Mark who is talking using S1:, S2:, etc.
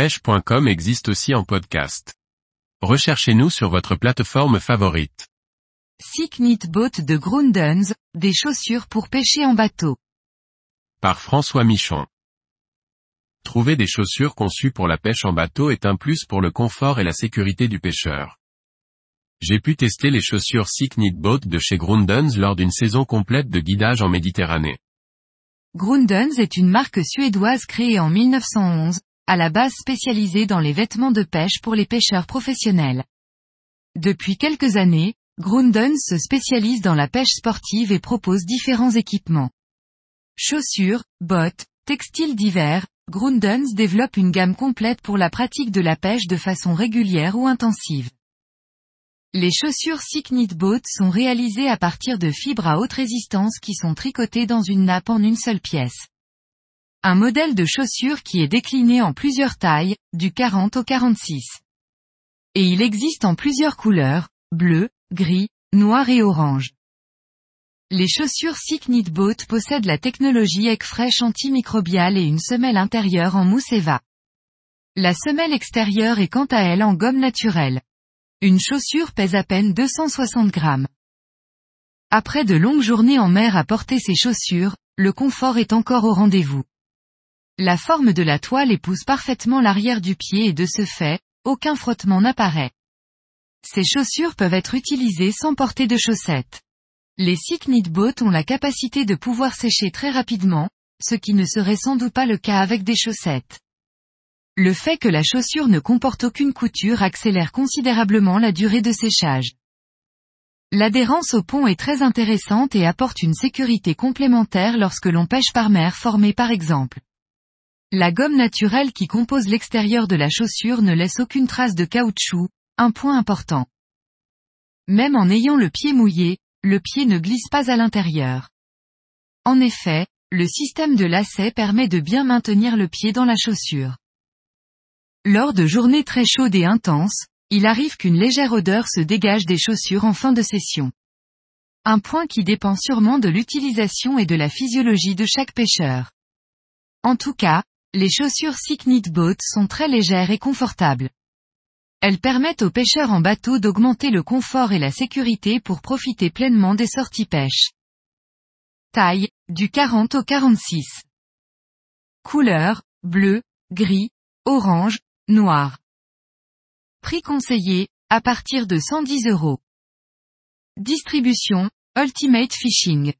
S1: pêche.com existe aussi en podcast. Recherchez-nous sur votre plateforme favorite.
S2: Sick Knit Boat de Grundens, des chaussures pour pêcher en bateau.
S1: Par François Michon. Trouver des chaussures conçues pour la pêche en bateau est un plus pour le confort et la sécurité du pêcheur. J'ai pu tester les chaussures Sick Knit Boat de chez Grundens lors d'une saison complète de guidage en Méditerranée.
S2: Grundens est une marque suédoise créée en 1911, à la base spécialisée dans les vêtements de pêche pour les pêcheurs professionnels. Depuis quelques années, Grundens se spécialise dans la pêche sportive et propose différents équipements. Chaussures, bottes, textiles divers, Grundens développe une gamme complète pour la pratique de la pêche de façon régulière ou intensive. Les chaussures Sick Knit Boat sont réalisées à partir de fibres à haute résistance qui sont tricotées dans une nappe en une seule pièce. Un modèle de chaussure qui est décliné en plusieurs tailles, du 40 au 46. Et il existe en plusieurs couleurs, bleu, gris, noir et orange. Les chaussures Sick Knit Boat possèdent la technologie Egg Fresh antimicrobiale et une semelle intérieure en mousse Eva. La semelle extérieure est quant à elle en gomme naturelle. Une chaussure pèse à peine 260 grammes. Après de longues journées en mer à porter ces chaussures, le confort est encore au rendez-vous. La forme de la toile épouse parfaitement l'arrière du pied et de ce fait, aucun frottement n'apparaît. Ces chaussures peuvent être utilisées sans porter de chaussettes. Les Knit Boat ont la capacité de pouvoir sécher très rapidement, ce qui ne serait sans doute pas le cas avec des chaussettes. Le fait que la chaussure ne comporte aucune couture accélère considérablement la durée de séchage. L'adhérence au pont est très intéressante et apporte une sécurité complémentaire lorsque l'on pêche par mer formée par exemple. La gomme naturelle qui compose l'extérieur de la chaussure ne laisse aucune trace de caoutchouc, un point important. Même en ayant le pied mouillé, le pied ne glisse pas à l'intérieur. En effet, le système de lacet permet de bien maintenir le pied dans la chaussure. Lors de journées très chaudes et intenses, il arrive qu'une légère odeur se dégage des chaussures en fin de session. Un point qui dépend sûrement de l'utilisation et de la physiologie de chaque pêcheur. En tout cas, les chaussures Sick Knit Boat sont très légères et confortables. Elles permettent aux pêcheurs en bateau d'augmenter le confort et la sécurité pour profiter pleinement des sorties pêche. Taille, du 40 au 46. Couleur, bleu, gris, orange, Noir. Prix conseillé, à partir de 110 euros. Distribution, Ultimate Fishing.